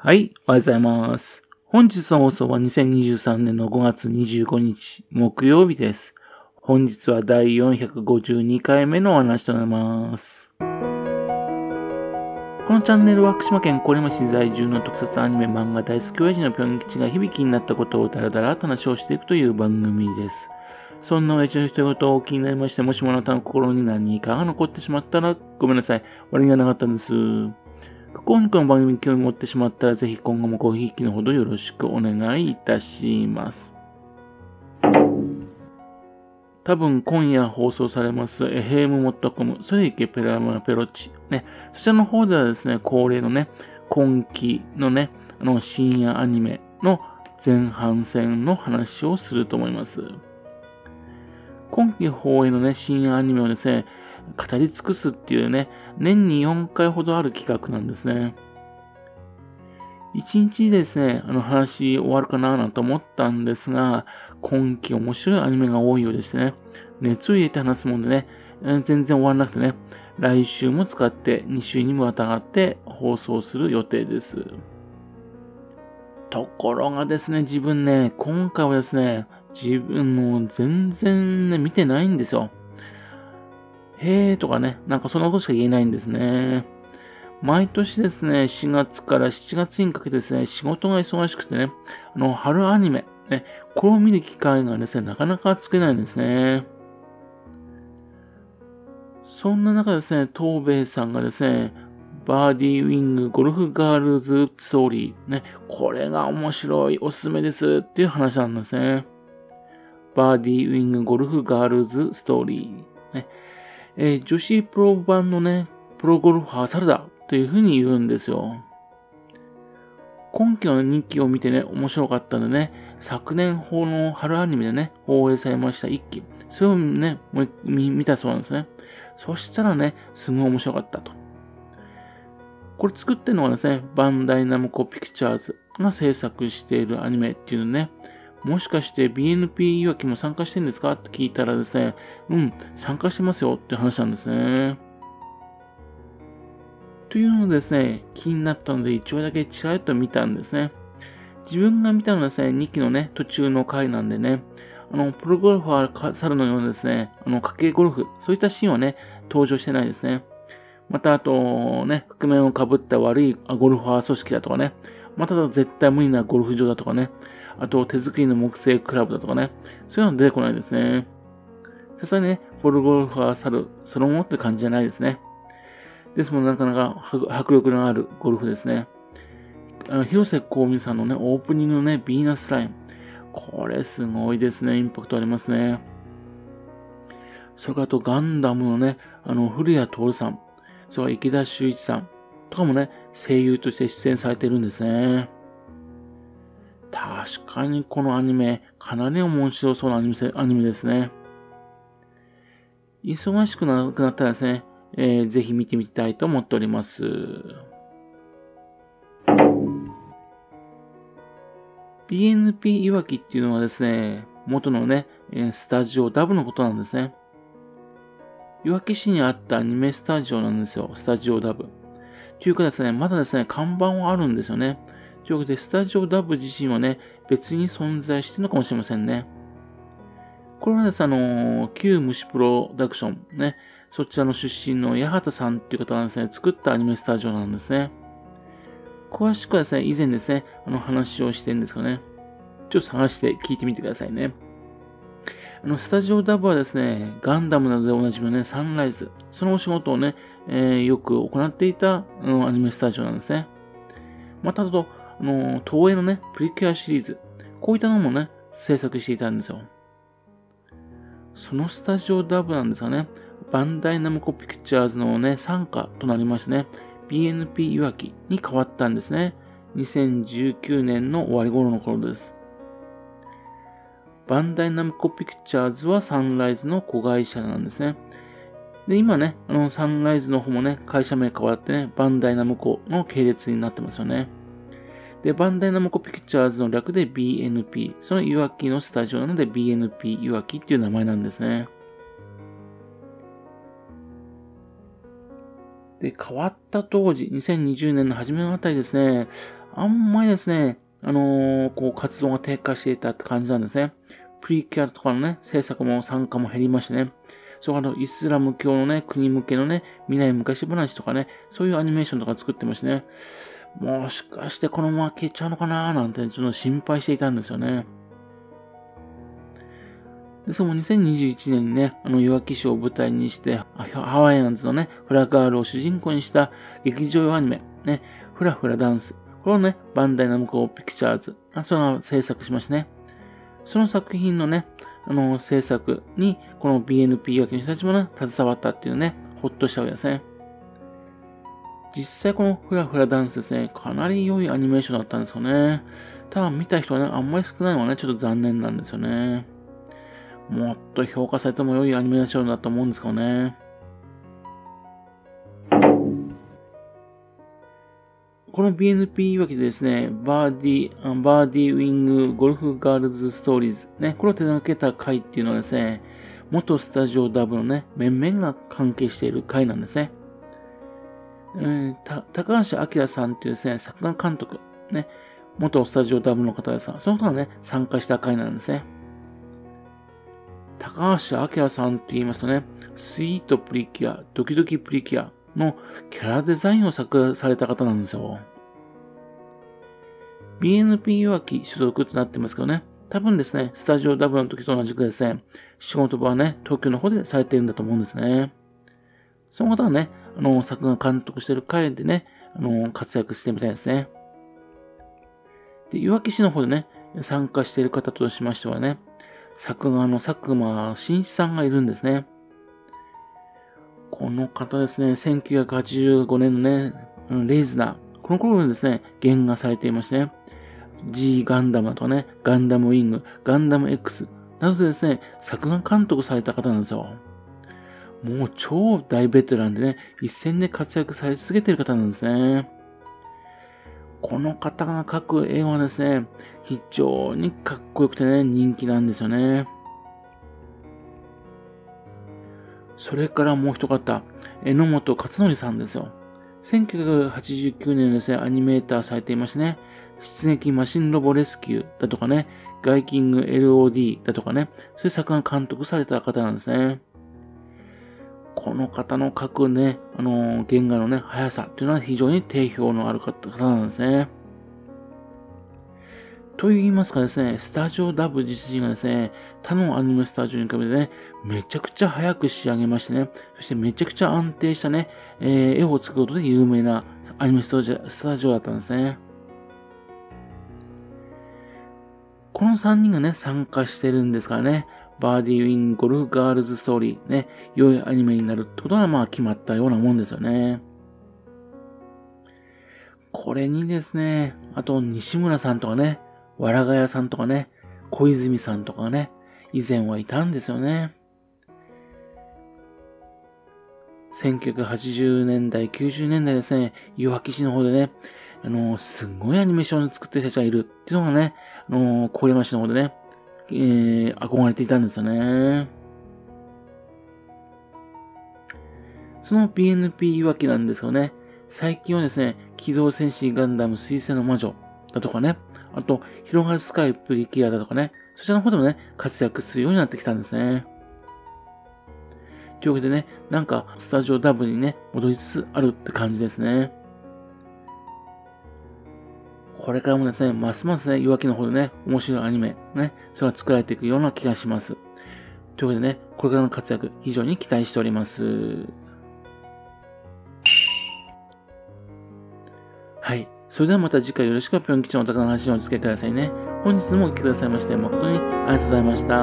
はい、おはようございます。本日の放送は2023年の5月25日、木曜日です。本日は第452回目のお話となります。このチャンネルは福島県郡山市在住の特撮アニメ漫画大好き親父のぴょん吉が響きになったことをダラダラと話をしていくという番組です。そんな親父の一言を気になりまして、もしもあなたの心に何かが残ってしまったらごめんなさい。悪気がなかったんです。今回の番組に興味持ってしまったら、ぜひ今後もごひいきのほどよろしくお願いいたします。多分今夜放送されます、エヘム .com、それいけペラマペロチ。ね、そちらの方ではですね、恒例のね、今期のね、あの深夜アニメの前半戦の話をすると思います。今期放映のね、深夜アニメをですね、語り尽くすっていうね、年に4回ほどある企画なんですね。一日ですね、あの話終わるかななんて思ったんですが、今季面白いアニメが多いようでしてね、熱を入れて話すもんでね、全然終わらなくてね、来週も使って2週にもわたって放送する予定です。ところがですね、自分ね、今回はですね、自分も全然ね、見てないんですよ。へーとかね、なんかそんなことしか言えないんですね。毎年ですね、4月から7月にかけてですね、仕事が忙しくてね、あの、春アニメ、ね、これを見る機会がですね、なかなか作れないんですね。そんな中ですね、東米さんがですね、バーディーウィングゴルフガールズストーリー、ね、これが面白い、おすすめですっていう話なんですね。バーディーウィングゴルフガールズストーリー。ねえー、女子プロ版のね、プロゴルファーサルダというふうに言うんですよ。今期の日記を見てね、面白かったんでね、昨年法の春アニメでね、放映されました一期。それをね、もう見たそうなんですね。そしたらね、すごい面白かったと。これ作ってるのはですね、バンダイナムコピクチャーズが制作しているアニメっていうのね、もしかして BNP いわきも参加してるんですか？って聞いたらですね、うん、参加してますよって話なんですね。というのですね、気になったので一話だけちらっと見たんですね。自分が見たのはですね、2期のね、途中の回なんでね、あの、プロゴルファー猿のようなですね、あの、家計ゴルフ、そういったシーンはね、登場してないですね。また、あと、ね、覆面をかぶった悪いゴルファー組織だとかね、また絶対無理なゴルフ場だとかね、あと手作りの木製クラブだとかね、そういうの出てこないですね。さすがにね、フォルゴルファー猿そのものって感じじゃないですね。ですもんなかなか迫力のあるゴルフですね。あの広瀬香美さんのね、オープニングのね、ビーナスライン。これすごいですね。インパクトありますね。それからあとガンダムのね、あの、古谷徹さん。それから池田修一さん。とかもね、声優として出演されてるんですね。確かにこのアニメ、かなり面白そうなアニメアニメですね。忙しくなくなったらですね、えー、ぜひ見てみたいと思っております。BNP いわきっていうのはですね、元のね、スタジオダブのことなんですね。いわき市にあったアニメスタジオなんですよ、スタジオダブ。というかですね、まだですね、看板はあるんですよね。というわけで、スタジオダブ自身はね、別に存在してるのかもしれませんね。これはです、あの、旧虫プロダクション、ね、そちらの出身の八幡さんっていう方がですね、作ったアニメスタジオなんですね。詳しくはですね、以前ですね、あの話をしてるんですかね。ちょっと探して聞いてみてくださいね。あの、スタジオダブはですね、ガンダムなどでおなじみのね、サンライズ。そのお仕事をね、えー、よく行っていた、うん、アニメスタジオなんですね。また、あと、あの、東映のね、プリキュアシリーズ、こういったのもね、制作していたんですよ。そのスタジオダブなんですがね、バンダイナムコピクチャーズのね、参加となりましてね、BNP いわきに変わったんですね。2019年の終わり頃の頃です。バンダイナムコピクチャーズはサンライズの子会社なんですね。で、今ね、あの、サンライズの方もね、会社名変わってね、バンダイナムコの系列になってますよね。で、バンダイナムコピクチャーズの略で BNP。そのいわきのスタジオなので BNP いわきっていう名前なんですね。で、変わった当時、2020年の初めのあたりですね、あんまりですね、あのー、こう、活動が低下していたって感じなんですね。プリキュアとかのね、制作も参加も減りましてね。そう、あの、イスラム教のね、国向けのね、未来昔話とかね、そういうアニメーションとか作ってましてね。もしかしてこのまま消えちゃうのかなーなんて、ちょっと心配していたんですよね。で、その2021年にね、あの、いわき市を舞台にして、ハワイアンズのね、フラガールを主人公にした劇場用アニメ、ね、フラフラダンス。これをね、バンダイナムコピクチャーズ、それが制作しましたね。その作品のね、あの、制作に、この BNP 役の人たちもね、携わったっていうね、ほっとしたわけですね。実際このフラフラダンスですね、かなり良いアニメーションだったんですよね。ただ見た人はね、あんまり少ないのはね、ちょっと残念なんですよね。もっと評価されても良いアニメーションだと思うんですけどね。この BNP わけでですね、バーディ、バーディウィングゴルフガールズストーリーズ、ね、これを手掛けた回っていうのはですね、元スタジオダブのね、面々が関係している回なんですね。うん、高橋明さんっていうですね、作画監督、ね、元スタジオダブの方ですが、その方がね、参加した回なんですね。高橋明さんって言いますとね、スイートプリキュア、ドキドキプリキュアのキャラデザインを作された方なんですよ。BNP 弱き所属となってますけどね、多分ですね、スタジオダブルの時と同じくですね、仕事場はね、東京の方でされているんだと思うんですね。その方はね、あの、作画監督してる回でね、あの、活躍してみたいですね。で、岩木市の方でね、参加している方としましてはね、作画の佐久間真一さんがいるんですね。この方ですね、1985年のね、レイズナー。この頃にですね、原画されていましてね、G ガンダムとね、ガンダムウィング、ガンダム X などでですね、作画監督された方なんですよ。もう超大ベテランでね、一戦で活躍され続けている方なんですね。この方が描く絵はですね、非常にかっこよくてね、人気なんですよね。それからもう一方、榎本勝則さんですよ。1989年ですね、アニメーターされていましてね、出撃マシンロボレスキューだとかね、ガイキング LOD だとかね、そういう作画監督された方なんですね。この方の書くね、あのー、原画のね、速さっていうのは非常に定評のある方なんですね。と言いますかですね、スタジオダブ自身がですね、他のアニメスタジオに比べてね、めちゃくちゃ早く仕上げましてね、そしてめちゃくちゃ安定したね、えー、絵を作ることで有名なアニメスタジオスタジオだったんですね。この3人がね、参加してるんですからね、バーディー・ウィン・ゴルフ・ガールズ・ストーリー、ね、良いアニメになるってことはまあ決まったようなもんですよね。これにですね、あと西村さんとかね、わらがやさんとかね、小泉さんとかね、以前はいたんですよね。1980年代、90年代ですね、岩木市の方でね、あのー、すごいアニメーションを作ってる人たちがいるっていうのがね、あのー、郡山市の方でね、えー、憧れていたんですよね。その BNP いわきなんですよね。最近はですね、機動戦士ガンダム水星の魔女だとかね、あと、広がるスカイプリキュアだとかね、そちらの方でもね、活躍するようになってきたんですね。というわけでね、なんか、スタジオダブにね、戻りつつあるって感じですね。これからもですね、ますますね、弱気の方でね、面白いアニメ、ね、それが作られていくような気がします。というわけでね、これからの活躍、非常に期待しております。はい。それではまた次回よろしくぴょん吉のお宝の話をお付けくださいね。本日もお聴きくださいまして誠にありがとうございました。